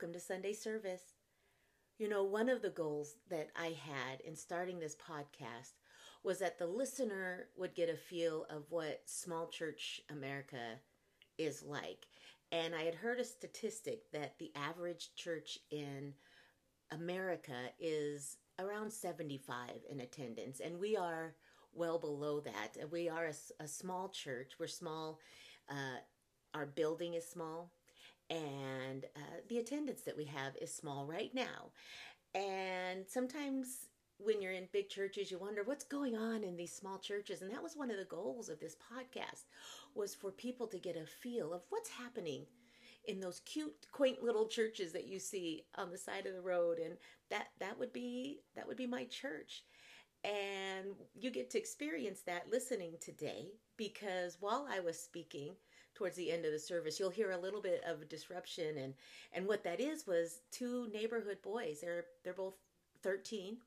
Welcome to Sunday service. You know, one of the goals that I had in starting this podcast was that the listener would get a feel of what small church America is like. And I had heard a statistic that the average church in America is around 75 in attendance, and we are well below that. We are a, a small church. We're small. Uh, our building is small, and uh, the attendance that we have is small right now. And sometimes when you're in big churches, you wonder what's going on in these small churches. And that was one of the goals of this podcast was for people to get a feel of what's happening in those cute, quaint little churches that you see on the side of the road. And that that would be that would be my church. And you get to experience that listening today because while I was speaking, towards the end of the service you'll hear a little bit of a disruption. And and what that is was two neighborhood boys they're they're both 13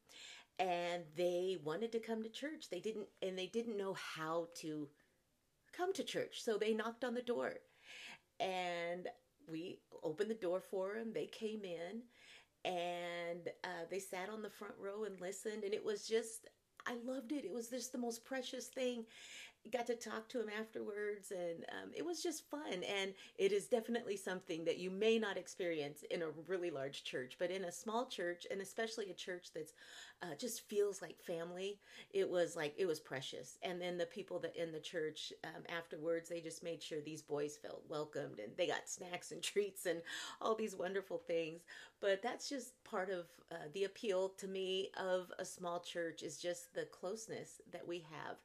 and they wanted to come to church. They didn't and they didn't know how to come to church so they knocked on the door. And we opened the door for them they came in and uh, they sat on the front row and listened and it was just i loved it. It was just the most precious thing got to talk to him afterwards and um, it was just fun and it is definitely something that you may not experience in a really large church but in a small church and especially a church that's uh, just feels like family it was like it was precious. And then the people that in the church um, afterwards they just made sure these boys felt welcomed and they got snacks and treats and all these wonderful things. But that's just part of uh, the appeal to me of a small church is just the closeness that we have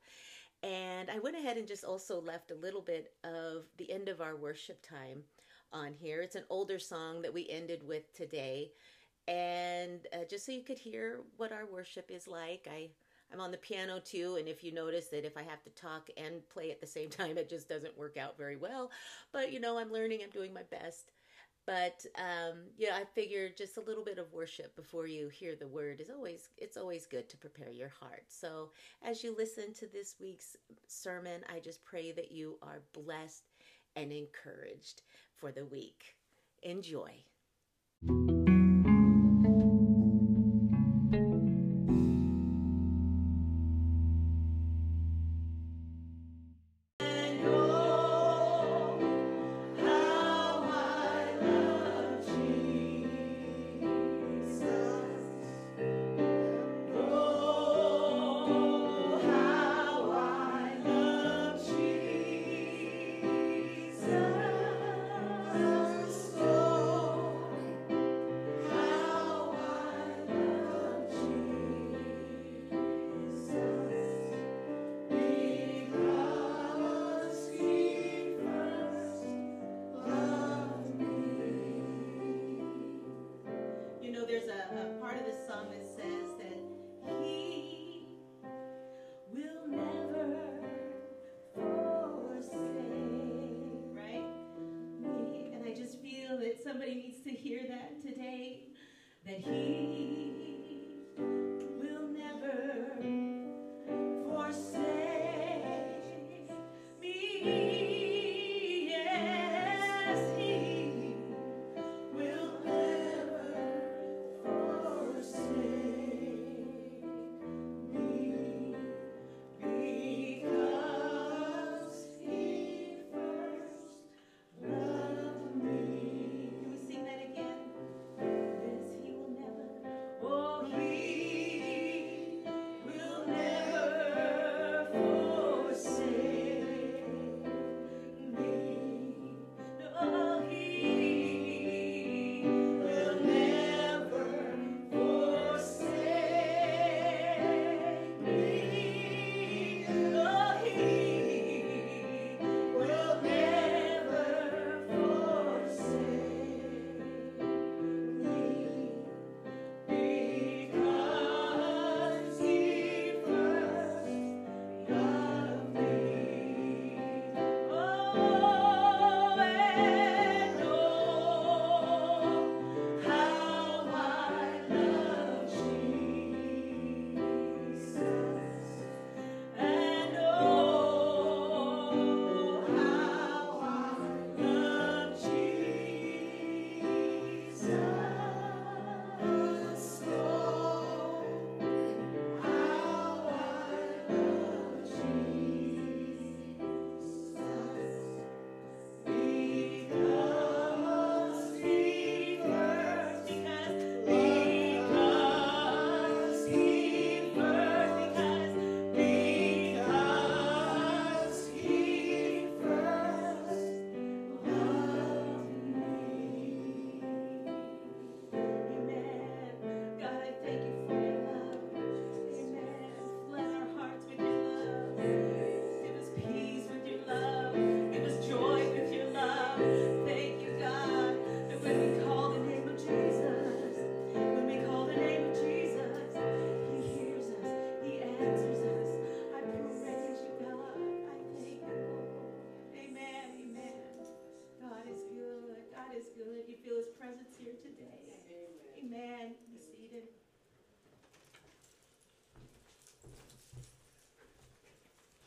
and I went ahead and just also left a little bit of the end of our worship time on here. It's an older song that we ended with today. And uh, just so you could hear what our worship is like, I I'm on the piano too, and if you notice that if I have to talk and play at the same time, it just doesn't work out very well. But you know, I'm learning, I'm doing my best. But um, yeah, I figure just a little bit of worship before you hear the word is always it's always good to prepare your heart. So as you listen to this week's sermon, I just pray that you are blessed and encouraged for the week. Enjoy. somebody needs to hear that today, that He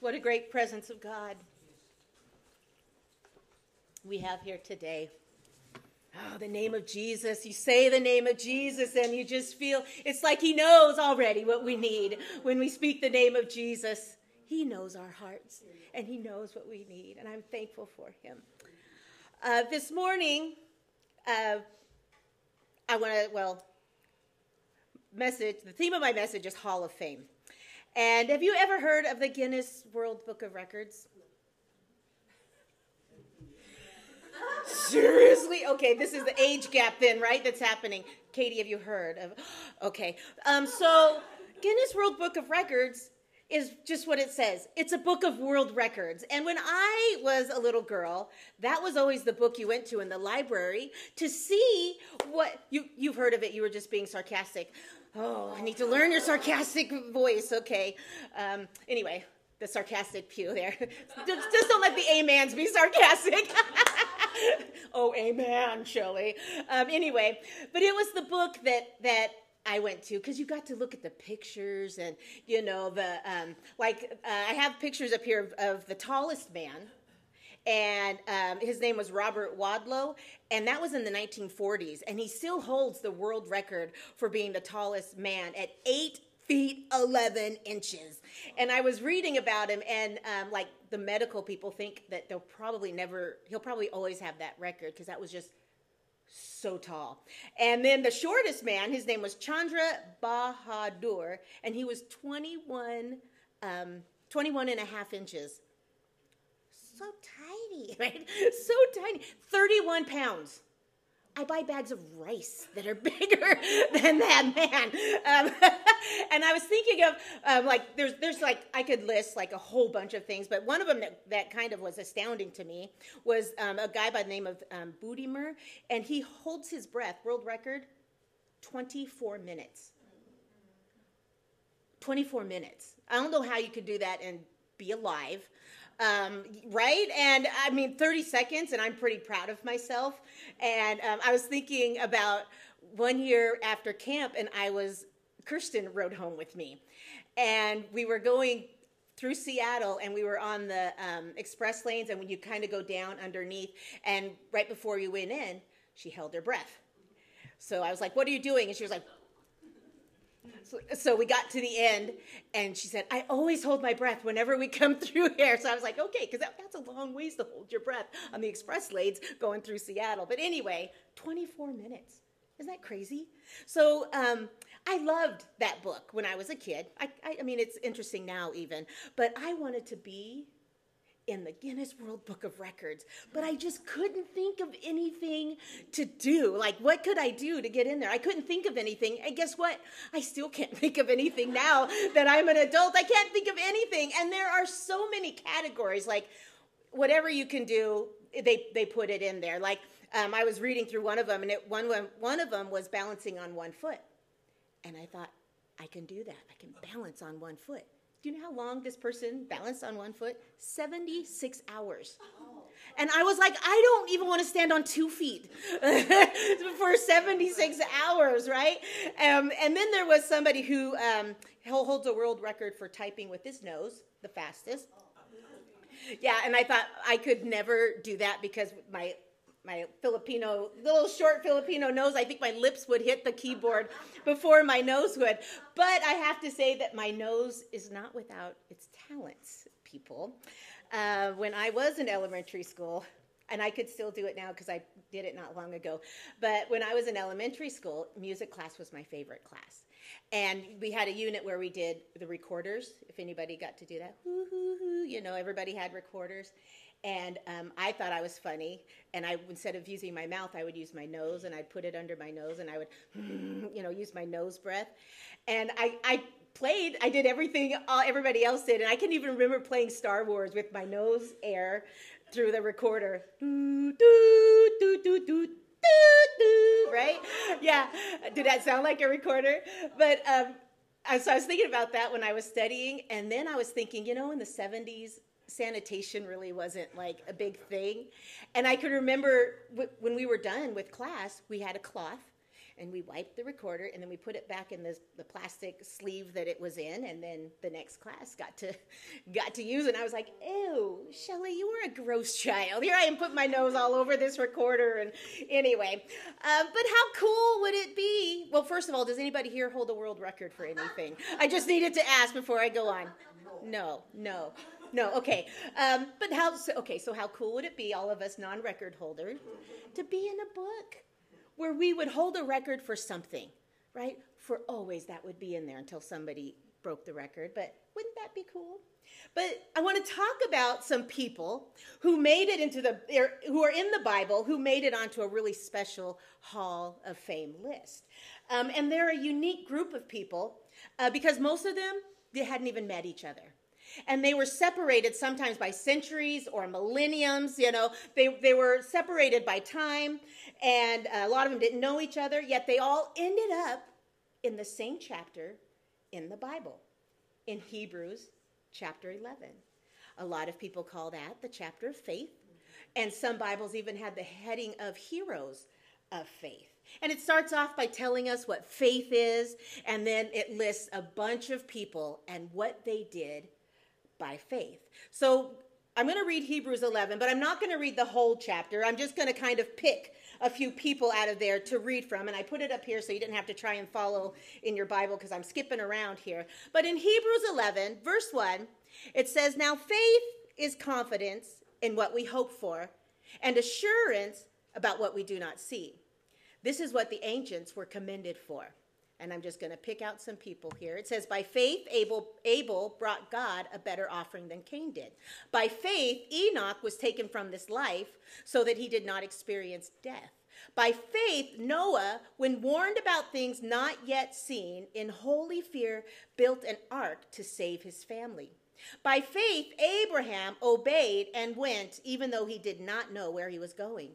What a great presence of God we have here today. Oh, the name of Jesus. You say the name of Jesus, and you just feel it's like He knows already what we need when we speak the name of Jesus. He knows our hearts, and He knows what we need, and I'm thankful for Him. Uh, this morning, uh, I want to, well, message, the theme of my message is Hall of Fame. And have you ever heard of the Guinness World Book of Records? Seriously? Okay, this is the age gap then, right? That's happening. Katie, have you heard of? Okay. Um, so, Guinness World Book of Records is just what it says. It's a book of world records. And when I was a little girl, that was always the book you went to in the library to see what you you've heard of it. You were just being sarcastic. Oh, I need to learn your sarcastic voice. Okay. Um, anyway, the sarcastic pew there. just don't let the amens be sarcastic. oh, amen, Shelley. Um, anyway, but it was the book that that I went to because you got to look at the pictures and you know the um, like uh, I have pictures up here of, of the tallest man and um, his name was Robert Wadlow, and that was in the 1940s, and he still holds the world record for being the tallest man at eight feet 11 inches. And I was reading about him, and um, like the medical people think that they'll probably never, he'll probably always have that record because that was just so tall. And then the shortest man, his name was Chandra Bahadur, and he was 21, um, 21 and a half inches. So tiny, right? So tiny. 31 pounds. I buy bags of rice that are bigger than that man. Um, and I was thinking of um, like there's there's like I could list like a whole bunch of things, but one of them that, that kind of was astounding to me was um, a guy by the name of um, and he holds his breath, world record, 24 minutes. 24 minutes. I don't know how you could do that and be alive. Um, right? And I mean, 30 seconds, and I'm pretty proud of myself. And um, I was thinking about one year after camp, and I was, Kirsten rode home with me. And we were going through Seattle, and we were on the um, express lanes, and when you kind of go down underneath, and right before you went in, she held her breath. So I was like, What are you doing? And she was like, so, we got to the end, and she said, I always hold my breath whenever we come through here. So I was like, okay, because that, that's a long ways to hold your breath on the express lanes going through Seattle. But anyway, 24 minutes. Isn't that crazy? So um, I loved that book when I was a kid. I, I, I mean, it's interesting now even, but I wanted to be in the Guinness World Book of Records, but I just couldn't think of anything to do. Like, what could I do to get in there? I couldn't think of anything. And guess what? I still can't think of anything now that I'm an adult. I can't think of anything. And there are so many categories, like, whatever you can do, they, they put it in there. Like, um, I was reading through one of them, and it, one, one of them was balancing on one foot. And I thought, I can do that. I can balance on one foot. Do you know how long this person balanced on one foot? 76 hours. And I was like, I don't even want to stand on two feet for 76 hours, right? Um, and then there was somebody who um, holds a world record for typing with his nose, the fastest. Yeah, and I thought I could never do that because my my Filipino, little short Filipino nose, I think my lips would hit the keyboard before my nose would. But I have to say that my nose is not without its talents, people. Uh, when I was in elementary school, and I could still do it now because I did it not long ago. But when I was in elementary school, music class was my favorite class. And we had a unit where we did the recorders, if anybody got to do that. You know, everybody had recorders. And um, I thought I was funny. And I, instead of using my mouth, I would use my nose and I'd put it under my nose and I would, you know, use my nose breath. And I, I played, I did everything all, everybody else did. And I can even remember playing Star Wars with my nose air through the recorder. Do, do, do, do, do. right? Yeah. Did that sound like a recorder? But um, so I was thinking about that when I was studying. And then I was thinking, you know, in the 70s, sanitation really wasn't like a big thing. And I could remember w- when we were done with class, we had a cloth. and we wiped the recorder and then we put it back in the, the plastic sleeve that it was in and then the next class got to got to use it. And i was like ew shelly you were a gross child. Here i am putting my nose all over this recorder and anyway uh, but how cool would it be? Well first of all does anybody here hold a world record for anything? I just needed to ask before i go on. No no no okay um, but how so, okay so how cool would it be all of us non-record holders to be in a book where we would hold a record for something, right? For always that would be in there until somebody broke the record. But wouldn't that be cool? But I want to talk about some people who made it into the, who are in the Bible, who made it onto a really special Hall of Fame list. Um, and they're a unique group of people uh, because most of them, they hadn't even met each other and they were separated sometimes by centuries or millenniums you know. They, they were separated by time and a lot of them didn't know each other yet they all ended up in the same chapter in the bible in hebrews chapter 11 a lot of people call that the chapter of faith and some bibles even had the heading of heroes of faith. And it starts off by telling us what faith is, and then it lists a bunch of people and what they did by faith. So I'm going to read Hebrews 11, but I'm not going to read the whole chapter. I'm just going to kind of pick a few people out of there to read from. And I put it up here so you didn't have to try and follow in your Bible because I'm skipping around here. But in Hebrews 11, verse 1, it says, Now faith is confidence in what we hope for and assurance about what we do not see. This is what the ancients were commended for and I'm just going to pick out some people here. It says, By faith, Abel, Abel brought God a better offering than Cain did. By faith, Enoch was taken from this life so that he did not experience death. By faith, Noah, when warned about things not yet seen, in holy fear built an ark to save his family. By faith, Abraham obeyed and went, even though he did not know where he was going.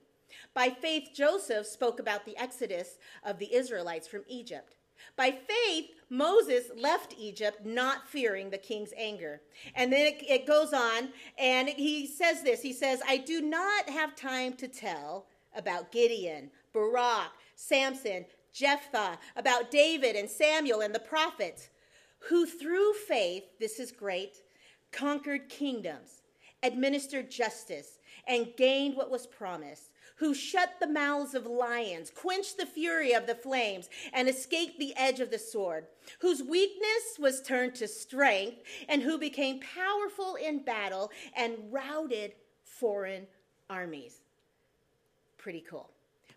By faith, Joseph spoke about the exodus of the Israelites from Egypt. By faith, Moses left Egypt not fearing the king's anger. And then it, it goes on, and he says this He says, I do not have time to tell about Gideon, Barak, Samson, Jephthah, about David and Samuel and the prophets, who through faith, this is great, conquered kingdoms, administered justice, and gained what was promised who shut the mouths of lions, quenched the fury of the flames, and escaped the edge of the sword, whose weakness was turned to strength, and who became powerful in battle and routed foreign armies. Pretty cool.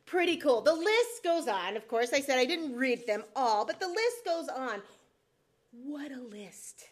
Pretty cool. The list goes on. Of course, I said I didn't read them all, but the list goes on. What a list!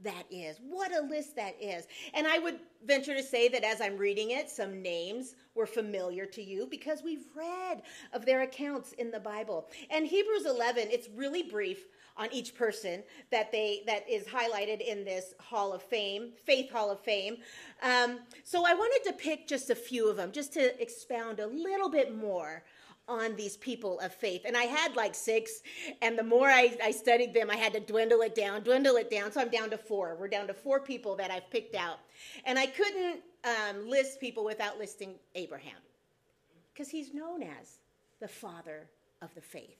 That is. What a list that is. And I would venture to say that as I'm reading it, some names were familiar to you because we've read of their accounts in the Bible. And Hebrews 11, it's really brief on each person that they that is highlighted in this Hall of Fame, Faith Hall of Fame. Um, so I wanted to pick just a few of them, just to expound a little bit more on these people of faith. And I had like six, and the more I, I, studied them, I had to dwindle it down, dwindle it down. So I'm down to four. We're down to four people that I've picked out. And I couldn't um, list people without listing Abraham, because he's known as the father of the faith.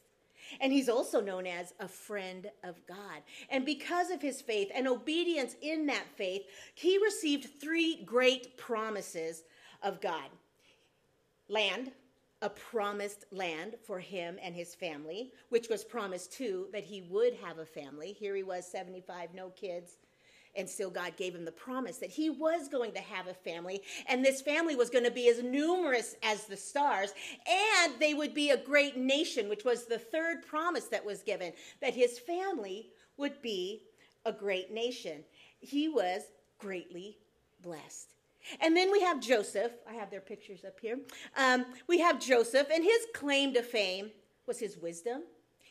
And he's also known as a friend of God. And because of his faith and obedience in that faith, he received three great promises of God land, a promised land for him and his family, which was promised too that he would have a family. Here he was, 75, no kids. And still, God gave him the promise that he was going to have a family, and this family was going to be as numerous as the stars, and they would be a great nation, which was the third promise that was given that his family would be a great nation. He was greatly blessed. And then we have Joseph. I have their pictures up here. Um, we have Joseph, and his claim to fame was his wisdom,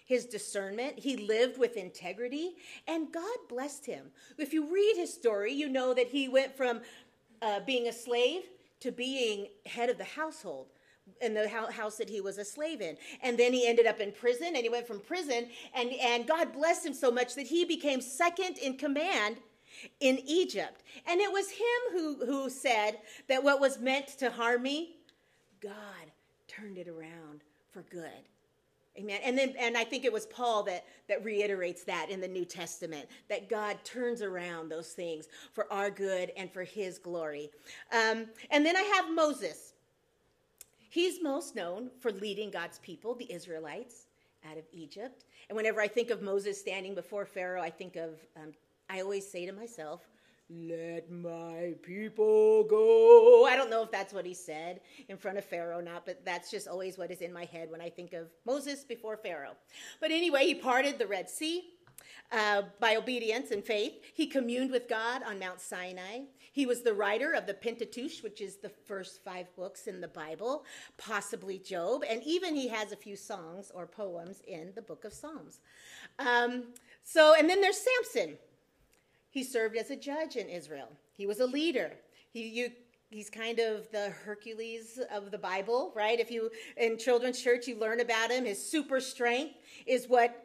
his discernment. He lived with integrity, and God blessed him. If you read his story, you know that he went from uh, being a slave to being head of the household in the house that he was a slave in. And then he ended up in prison, and he went from prison, and, and God blessed him so much that he became second in command in Egypt. And it was him who, who said that what was meant to harm me, God turned it around for good. Amen. And then and I think it was Paul that that reiterates that in the New Testament that God turns around those things for our good and for his glory. Um, and then I have Moses. He's most known for leading God's people, the Israelites, out of Egypt. And whenever I think of Moses standing before Pharaoh, I think of um, I always say to myself, let my people go. I don't know if that's what he said in front of Pharaoh or not, but that's just always what is in my head when I think of Moses before Pharaoh. But anyway, he parted the Red Sea. Uh, by obedience and faith, he communed with God on Mount Sinai. He was the writer of the Pentateuch, which is the first five books in the Bible, possibly Job, and even he has a few songs or poems in the book of Psalms. Um, so, and then there's Samson. He served as a judge in Israel. He was a leader. He, you, he's kind of the Hercules of the Bible, right? If you in children's church you learn about him, his super strength is what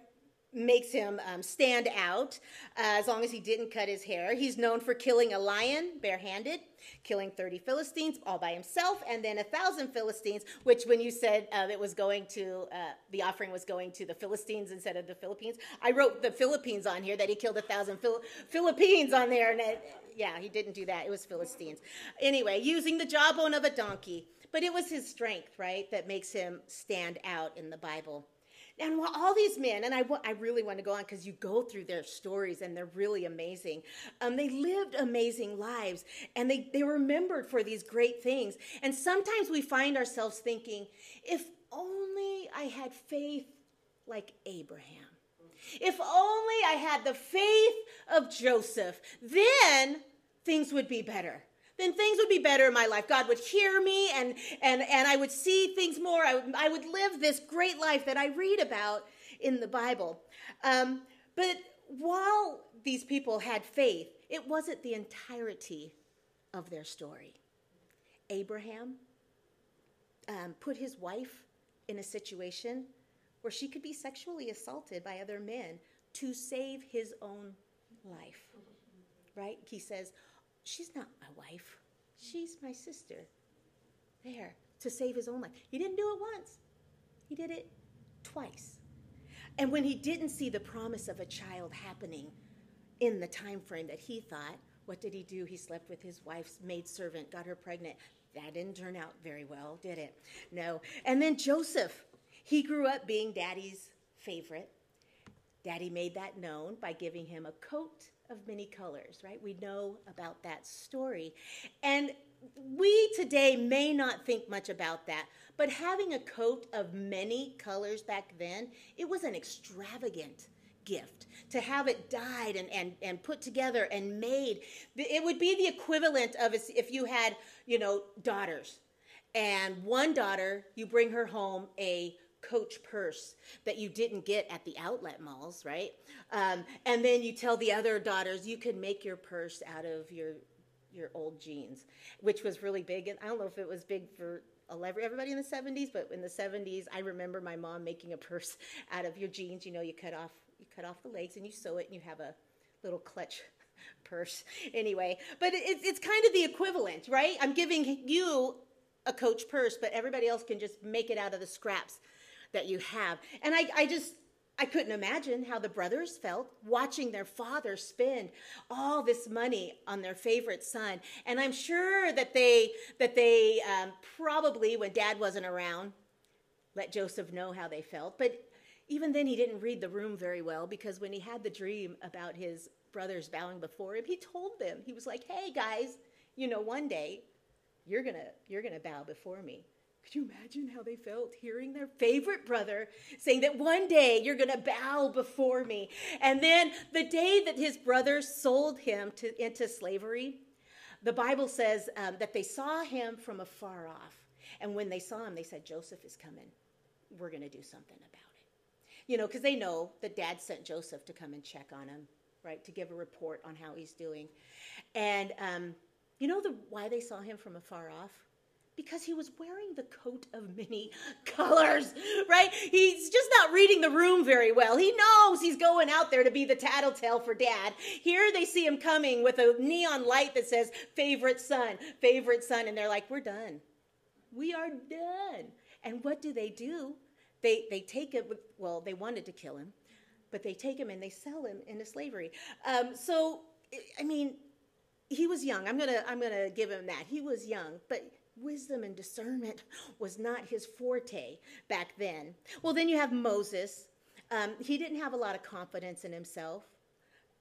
makes him um, stand out uh, as long as he didn't cut his hair. He's known for killing a lion barehanded, killing 30 Philistines all by himself, and then a thousand Philistines, which when you said uh, it was going to, uh, the offering was going to the Philistines instead of the Philippines, I wrote the Philippines on here that he killed a thousand Phil- Philippines on there. And it, yeah, he didn't do that. It was Philistines. Anyway, using the jawbone of a donkey. But it was his strength, right, that makes him stand out in the Bible. And all these men, and I, I really want to go on because you go through their stories and they're really amazing. Um, they lived amazing lives and they, they were remembered for these great things. And sometimes we find ourselves thinking, if only I had faith like Abraham. If only I had the faith of Joseph, then things would be better then things would be better in my life. God would hear me and, and, and I would see things more. I would, I would live this great life that I read about in the Bible. Um, but while these people had faith, it wasn't the entirety of their story. Abraham um, put his wife in a situation where she could be sexually assaulted by other men to save his own life. Right? He says, She's not my wife. She's my sister. There, to save his own life. He didn't do it once, he did it twice. And when he didn't see the promise of a child happening in the time frame that he thought, what did he do? He slept with his wife's maidservant, got her pregnant. That didn't turn out very well, did it? No. And then Joseph, he grew up being daddy's favorite. Daddy made that known by giving him a coat of many colors, right? We know about that story. And we today may not think much about that, but having a coat of many colors back then, it was an extravagant gift to have it dyed and, and, and put together and made. It would be the equivalent of if you had, you know, daughters. And one daughter, you bring her home a coach purse that you didn't get at the outlet malls, right? Um, and then you tell the other daughters you can make your purse out of your your old jeans, which was really big. And I don't know if it was big for everybody in the 70s, but in the 70s, I remember my mom making a purse out of your jeans. You know, you cut off you cut off the legs and you sew it, and you have a little clutch purse. Anyway, but it's it's kind of the equivalent, right? I'm giving you a coach purse, but everybody else can just make it out of the scraps that you have. And I, I just, I couldn't imagine how the brothers felt watching their father spend all this money on their favorite son. And I'm sure that they that they um, probably, when Dad wasn't around, let Joseph know how they felt. But even then, he didn't read the room very well because when he had the dream about his brothers bowing before him, he told them he was like, "Hey guys, you know, one day you're gonna you're gonna bow before me." Could you imagine how they felt hearing their favorite brother saying that one day you're going to bow before me? And then the day that his brother sold him to, into slavery, the Bible says um, that they saw him from afar off. And when they saw him, they said, Joseph is coming. We're going to do something about it. You know, because they know that dad sent Joseph to come and check on him, right? To give a report on how he's doing. And um, you know the, why they saw him from afar off? Because he was wearing the coat of many colors, right? He's just not reading the room very well. He knows he's going out there to be the tattletale for dad. Here they see him coming with a neon light that says favorite son, favorite son, and they're like, we're done. We are done. And what do they do? they, they take him, well, they wanted to kill him, but they take him and they sell him into slavery. Um, so, I mean, he was young. I'm gonna I'm gonna give him that. He was young, but wisdom and discernment was not his forte back then. Well, then you have Moses. Um, he didn't have a lot of confidence in himself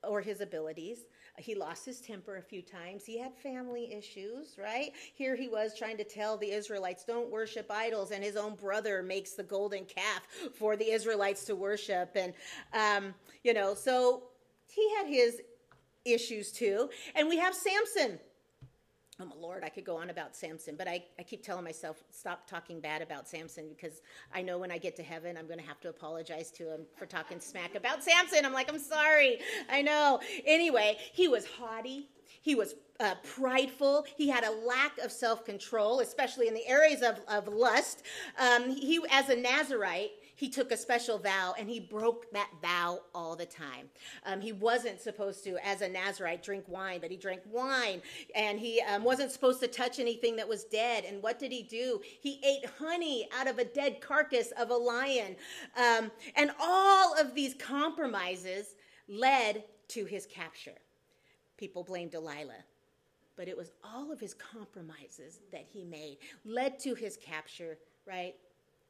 or his abilities. He lost his temper a few times. He had family issues, right? Here he was trying to tell the Israelites, don't worship idols, and his own brother makes the golden calf for the Israelites to worship. And, um, you know, so he had his issues too. And we have Samson. Oh my Lord, I could go on about Samson, but I, I keep telling myself, stop talking bad about Samson because I know when I get to heaven, I'm going to have to apologize to him for talking smack about Samson. I'm like, I'm sorry. I know. Anyway, he was haughty. He was uh, prideful. He had a lack of self control, especially in the areas of, of lust. Um, he, as a Nazarite, he took a special vow and he broke that vow all the time. Um, he wasn't supposed to, as a Nazarite, drink wine, but he drank wine. And he um, wasn't supposed to touch anything that was dead. And what did he do? He ate honey out of a dead carcass of a lion. Um, and all of these compromises led to his capture. People blame Delilah but it was all of his compromises that he made led to his capture right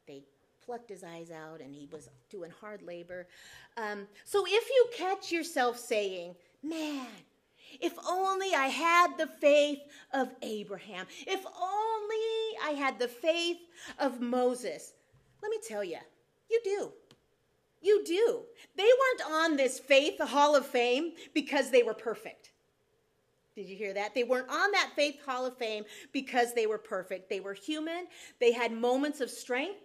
they plucked his eyes out and he was doing hard labor. Um, so if you catch yourself saying, man, if only I had the faith of Abraham, if only I had the faith of Moses, let me tell you, you do. You do. They weren't on this faith hall of fame because they were perfect. Did you hear that? They weren't on that faith hall of fame because they were perfect. They were human. They had moments of strength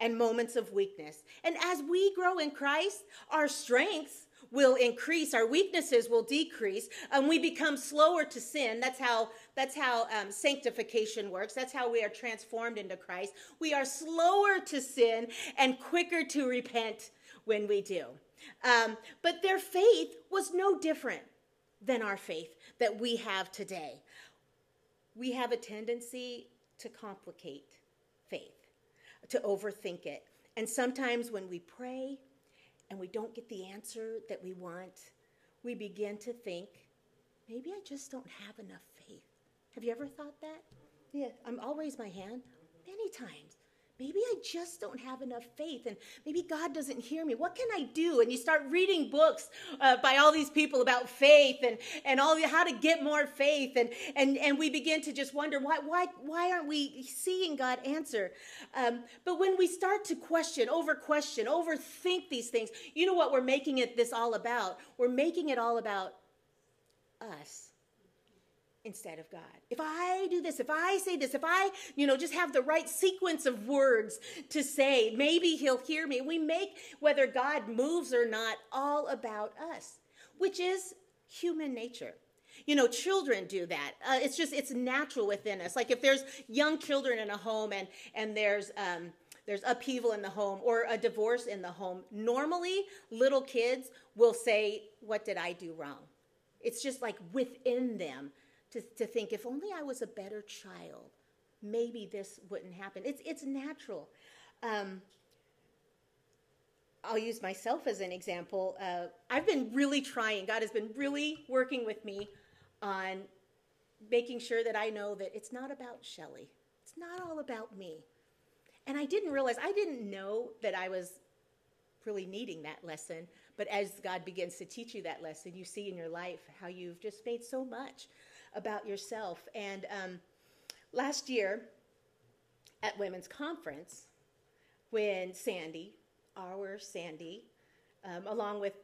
and moments of weakness. And as we grow in Christ, our strengths will increase our weaknesses will decrease and we become slower to sin. That's how that's how um, sanctification works. That's how we are transformed into christ. We are slower to sin and quicker to repent when we do. Um, but their faith was no different than our faith that we have today. We have a tendency to complicate to overthink it. And sometimes when we pray and we don't get the answer that we want, we begin to think, maybe I just don't have enough faith. Have you ever thought that? Yeah, I'm, I'll raise my hand many times maybe I just don't have enough faith and maybe God doesn't hear me. What can I do? And you start reading books uh, by all these people about faith and, and all the, how to get more faith. And, and, and we begin to just wonder why, why, why aren't we seeing God answer? Um, but when we start to question, over question, overthink these things, you know what we're making it this all about? We're making it all about us instead of God. If I do this, if I say this, if I, you know, just have the right sequence of words to say, maybe he'll hear me. We make whether God moves or not all about us, which is human nature. You know, children do that. Uh, it's just it's natural within us. Like if there's young children in a home and and there's um, there's upheaval in the home or a divorce in the home, normally little kids will say, "What did I do wrong?" It's just like within them to, to think if only I was a better child, maybe this wouldn't happen. It's, it's natural. Um, I'll use myself as an example. Uh, I've been really trying, God has been really working with me on making sure that I know that it's not about Shelly. It's not all about me. And I didn't realize, I didn't know that I was really needing that lesson. But as God begins to teach you that lesson, you see in your life how you've just made so much about yourself. And um, last year at Women's Conference, when Sandy, our Sandy, um, along with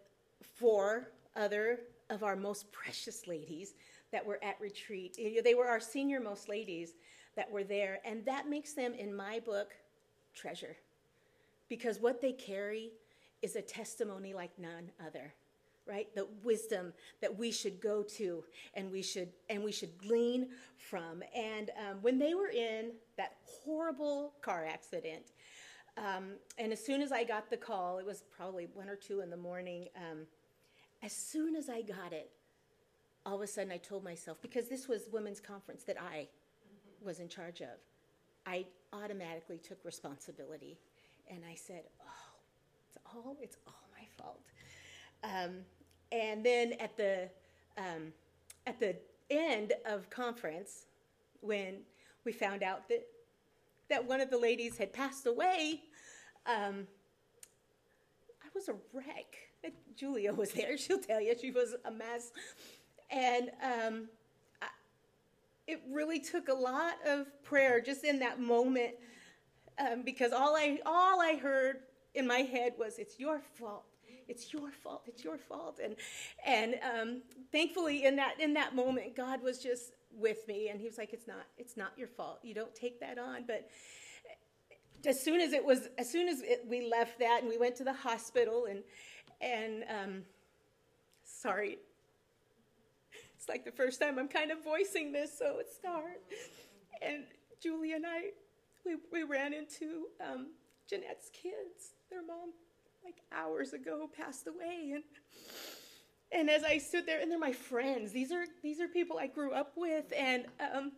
four other of our most precious ladies that were at retreat, they were our senior most ladies that were there. And that makes them, in my book, treasure. Because what they carry is a testimony like none other right? The wisdom that we should go to and we should and we should glean from. And um, when they were in that horrible car accident um, and as soon as i got the call it was probably one or two in the morning um, as soon as i got it all of a sudden i told myself because this was women's conference that i was in charge of i automatically took responsibility. And I said, Oh, it's all, it's all my fault. Um, and then at the, um, at the end of conference, when we found out that, that one of the ladies had passed away, um, I was a wreck. Julia was there. She'll tell you she was a mess. And um, I, it really took a lot of prayer just in that moment um, because all I, all I heard in my head was, It's your fault. It's your fault. It's your fault. And, and um, thankfully, in that, in that moment, God was just with me and he was like it's not it's not your fault you don't take that on but as soon as it was as soon as it, we left that and we went to the hospital and and um, sorry it's like the first time i'm kind of voicing this so it's hard and julie and i we, we ran into um, jeanette's kids their mom like hours ago passed away and and as I stood there, and they're my friends. These are these are people I grew up with, and um,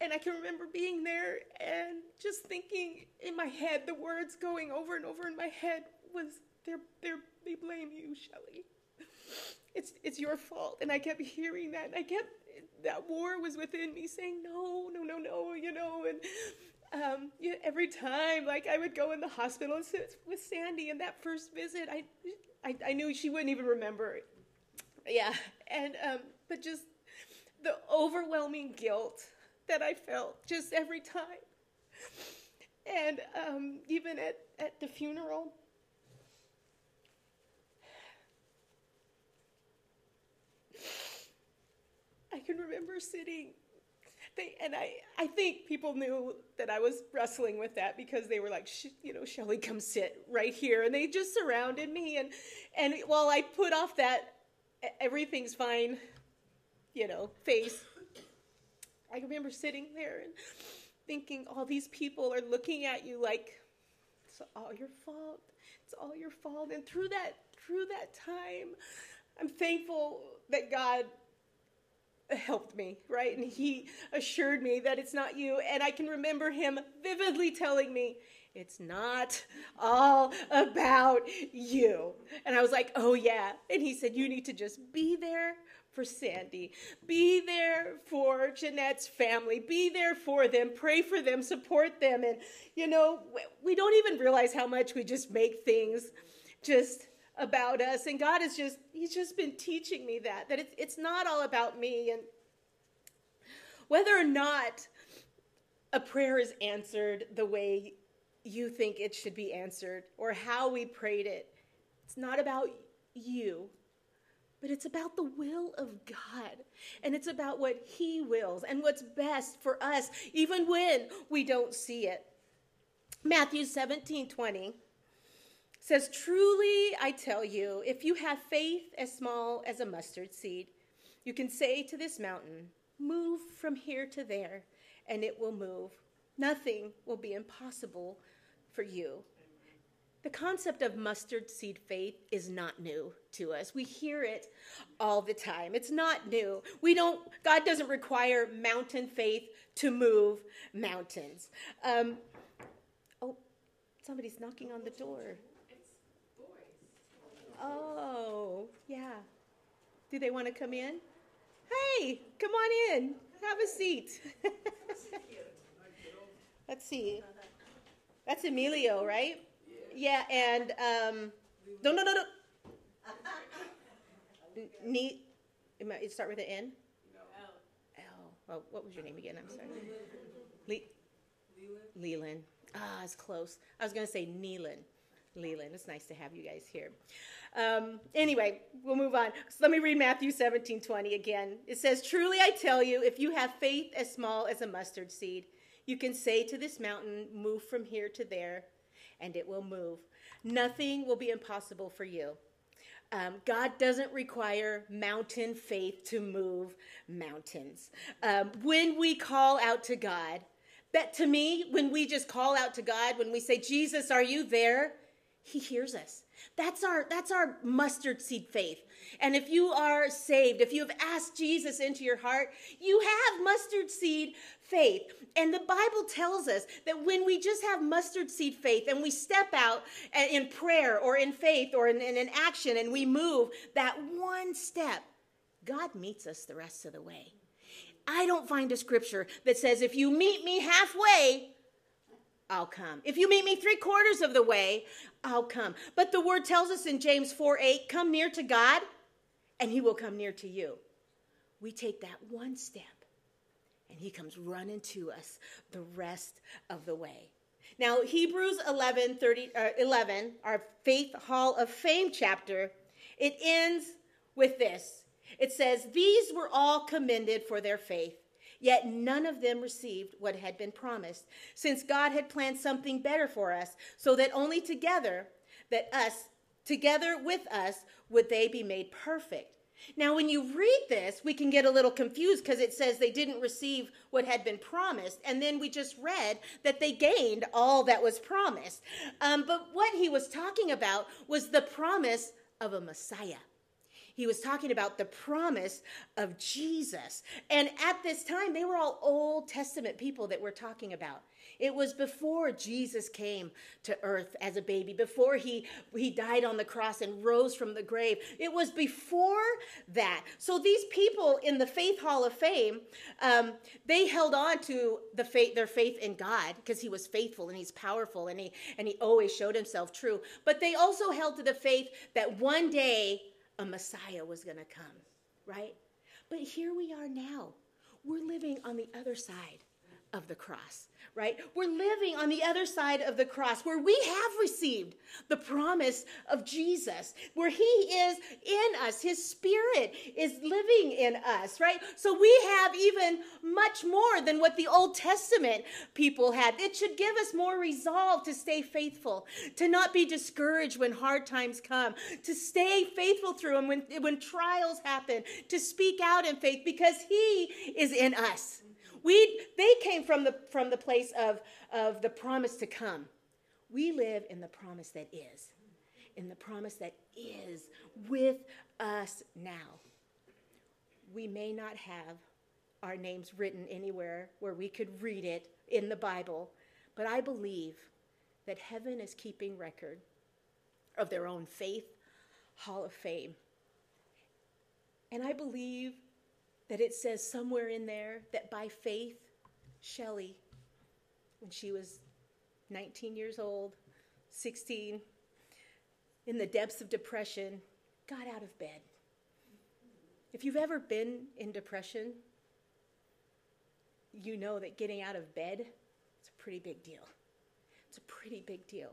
and I can remember being there and just thinking in my head, the words going over and over in my head was, "They're they're they blame you, Shelley. It's it's your fault." And I kept hearing that, and I kept that war was within me saying, "No, no, no, no," you know, and. Um, yeah, every time, like I would go in the hospital and sit with Sandy, and that first visit, I I, I knew she wouldn't even remember. Yeah, and um, but just the overwhelming guilt that I felt just every time, and um, even at at the funeral. I can remember sitting they, and I, I think people knew that I was wrestling with that because they were like, you know, Shelley, come sit right here, and they just surrounded me, and and while I put off that everything's fine, you know, face, I remember sitting there and thinking, all these people are looking at you like it's all your fault. It's all your fault. And through that, through that time, I'm thankful that God helped me, right? And he assured me that it's not you. And I can remember him vividly telling me, it's not all about you. And I was like, oh, yeah. And he said, you need to just be there for Sandy, be there for Jeanette's family, be there for them, pray for them, support them. And, you know, we don't even realize how much we just make things just about us. And God has just, He's just been teaching me that, that it's, it's not all about me. And whether or not a prayer is answered the way you think it should be answered or how we prayed it, it's not about you. But it's about the will of God. And it's about what He wills and what's best for us, even when we don't see it. Matthew 17 20 says, Truly I tell you, if you have faith as small as a mustard seed, you can say to this mountain, Move from here to there, and it will move. Nothing will be impossible for you. The concept of mustard seed faith is not new to us. We hear it all the time. It's not new. We don't, God doesn't require mountain faith to move mountains. Um, oh, somebody's knocking on the door. Oh, yeah. Do they want to come in? Hey, come on in. Have a seat. Let's see. That's Emilio, right? Yeah, and um, no, no, no, no. Neat. It start with an N. No. L. Well, what was your name again? I'm sorry. Le- Leland. Leland. Ah, it's close. I was going to say Neelan. Leland. It's nice to have you guys here. Um, anyway, we'll move on. So let me read Matthew 17 20 again. It says, Truly I tell you, if you have faith as small as a mustard seed, you can say to this mountain, Move from here to there, and it will move. Nothing will be impossible for you. Um, God doesn't require mountain faith to move mountains. Um, when we call out to God, but to me, when we just call out to God, when we say, Jesus, are you there? He hears us. That's our that's our mustard seed faith. And if you are saved, if you have asked Jesus into your heart, you have mustard seed faith. And the Bible tells us that when we just have mustard seed faith and we step out in prayer or in faith or in, in an action and we move that one step, God meets us the rest of the way. I don't find a scripture that says, if you meet me halfway, I'll come. If you meet me three quarters of the way, I'll come. But the word tells us in James 4 8, come near to God, and he will come near to you. We take that one step, and he comes running to us the rest of the way. Now, Hebrews 11, 30, uh, 11, our Faith Hall of Fame chapter, it ends with this. It says, These were all commended for their faith Yet none of them received what had been promised, since God had planned something better for us, so that only together, that us, together with us, would they be made perfect. Now, when you read this, we can get a little confused because it says they didn't receive what had been promised. And then we just read that they gained all that was promised. Um, but what he was talking about was the promise of a Messiah. He was talking about the promise of Jesus. And at this time, they were all Old Testament people that we're talking about. It was before Jesus came to earth as a baby, before he, he died on the cross and rose from the grave. It was before that. So these people in the Faith Hall of Fame, um, they held on to the faith, their faith in God because he was faithful and he's powerful and he, and he always showed himself true. But they also held to the faith that one day a Messiah was going to come, right? But here we are now. We're living on the other side of the cross right? We're living on the other side of the cross where we have received the promise of Jesus, where He is in us. His Spirit is living in us, right? So we have even much more than what the Old Testament people had. It should give us more resolve to stay faithful, to not be discouraged when hard times come, to stay faithful through them when, when trials happen, to speak out in faith because He is in us. We, they came from the, from the place of, of the promise to come. We live in the promise that is, in the promise that is with us now. We may not have our names written anywhere where we could read it in the Bible, but I believe that heaven is keeping record of their own faith hall of fame. And I believe that it says somewhere in there that by faith, Shelley, when she was 19 years old, 16, in the depths of depression, got out of bed. If you've ever been in depression, you know that getting out of bed is a pretty big deal. It's a pretty big deal.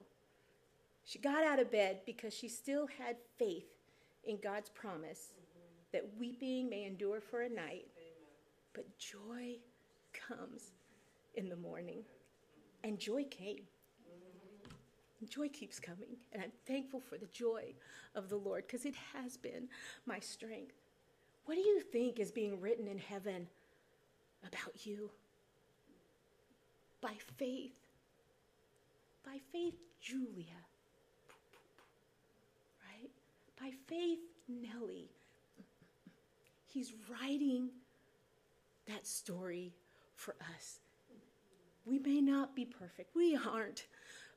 She got out of bed because she still had faith in God's promise that weeping may endure for a night, but joy comes in the morning. And joy came. And joy keeps coming. And I'm thankful for the joy of the Lord because it has been my strength. What do you think is being written in heaven about you? By faith. By faith, Julia. Right? By faith, Nellie. He's writing that story for us. We may not be perfect. We aren't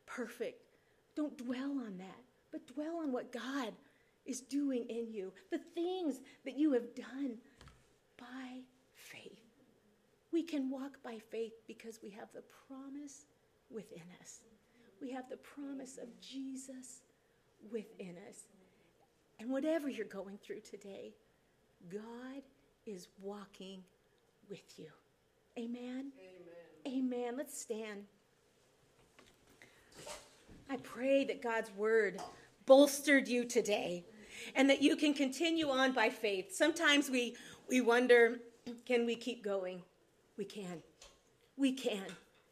perfect. Don't dwell on that, but dwell on what God is doing in you, the things that you have done by faith. We can walk by faith because we have the promise within us. We have the promise of Jesus within us. And whatever you're going through today, God is walking with you. Amen? Amen. Amen. Let's stand. I pray that God's word bolstered you today and that you can continue on by faith. Sometimes we, we wonder can we keep going? We can. We can.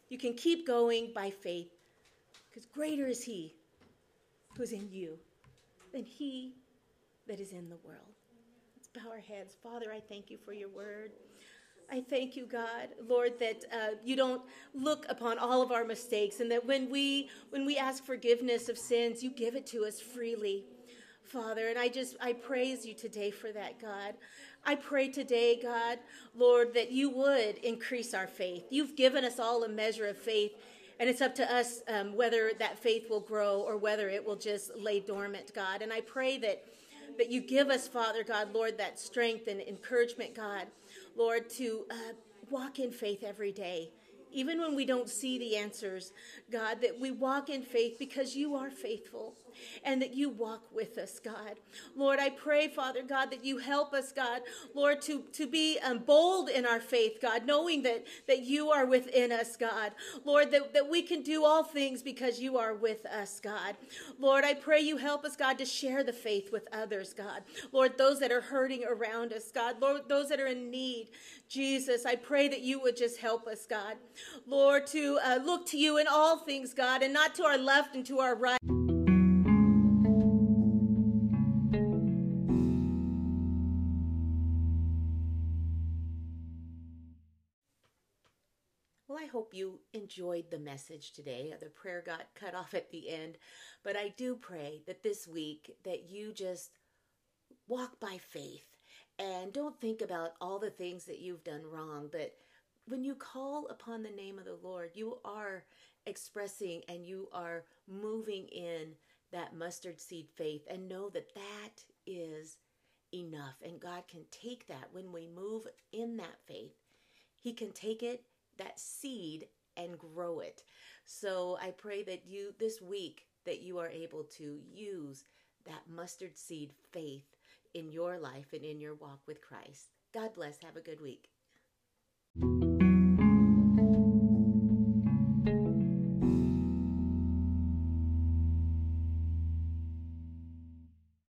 You can keep going by faith because greater is He who is in you than He that is in the world bow our heads. Father, I thank you for your word. I thank you, God, Lord, that uh, you don't look upon all of our mistakes, and that when we when we ask forgiveness of sins, you give it to us freely, Father. And I just I praise you today for that, God. I pray today, God, Lord, that you would increase our faith. You've given us all a measure of faith, and it's up to us um, whether that faith will grow or whether it will just lay dormant, God. And I pray that that you give us, Father God, Lord, that strength and encouragement, God, Lord, to uh, walk in faith every day. Even when we don't see the answers, God, that we walk in faith because you are faithful and that you walk with us, God. Lord, I pray, Father God, that you help us, God, Lord, to, to be um, bold in our faith, God, knowing that, that you are within us, God. Lord, that, that we can do all things because you are with us, God. Lord, I pray you help us, God, to share the faith with others, God. Lord, those that are hurting around us, God. Lord, those that are in need, Jesus, I pray that you would just help us, God. Lord, to uh, look to you in all things, God, and not to our left and to our right. Hope you enjoyed the message today. The prayer got cut off at the end, but I do pray that this week that you just walk by faith and don't think about all the things that you've done wrong, but when you call upon the name of the Lord, you are expressing and you are moving in that mustard seed faith and know that that is enough. And God can take that when we move in that faith. He can take it, that seed, and grow it. So I pray that you, this week, that you are able to use that mustard seed faith in your life and in your walk with Christ. God bless. Have a good week.